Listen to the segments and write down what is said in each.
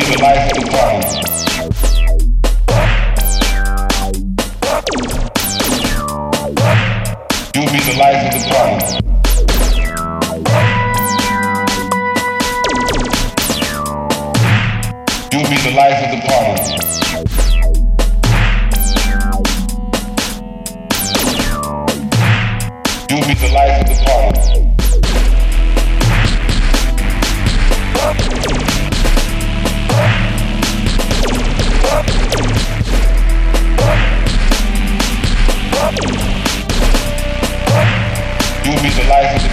device declined. You be the life of the party. You be the life of the party. You be the life of the party. Be the the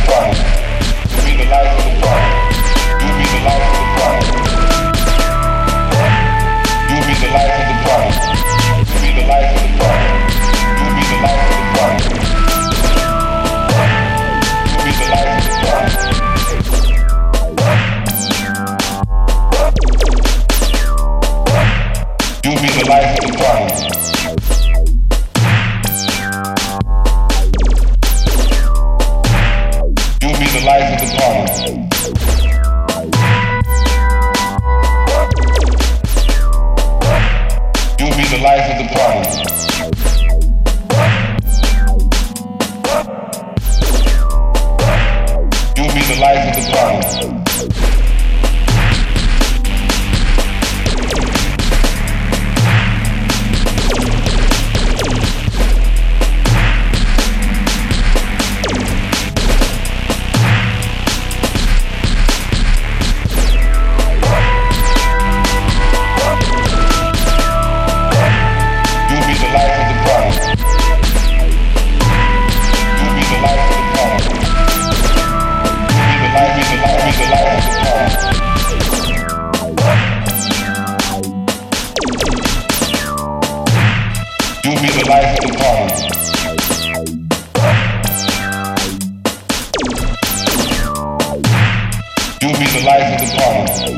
be the life of the party. You be the life of the party. You be the life of the party. You be the life of the party. You be the life of the party. You be the life of the party. You be the life of the party. The life of the party. life to come. You'll be the life of the party.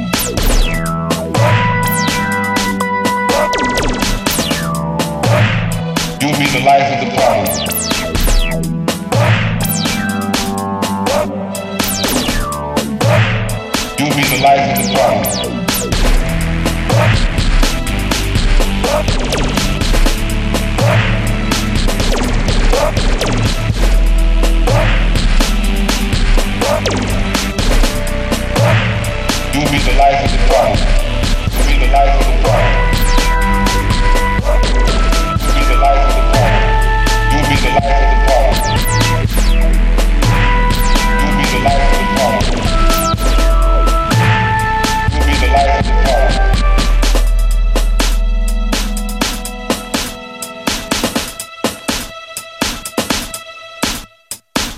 You'll be the life of the party. You'll be the life of the party. Life Report.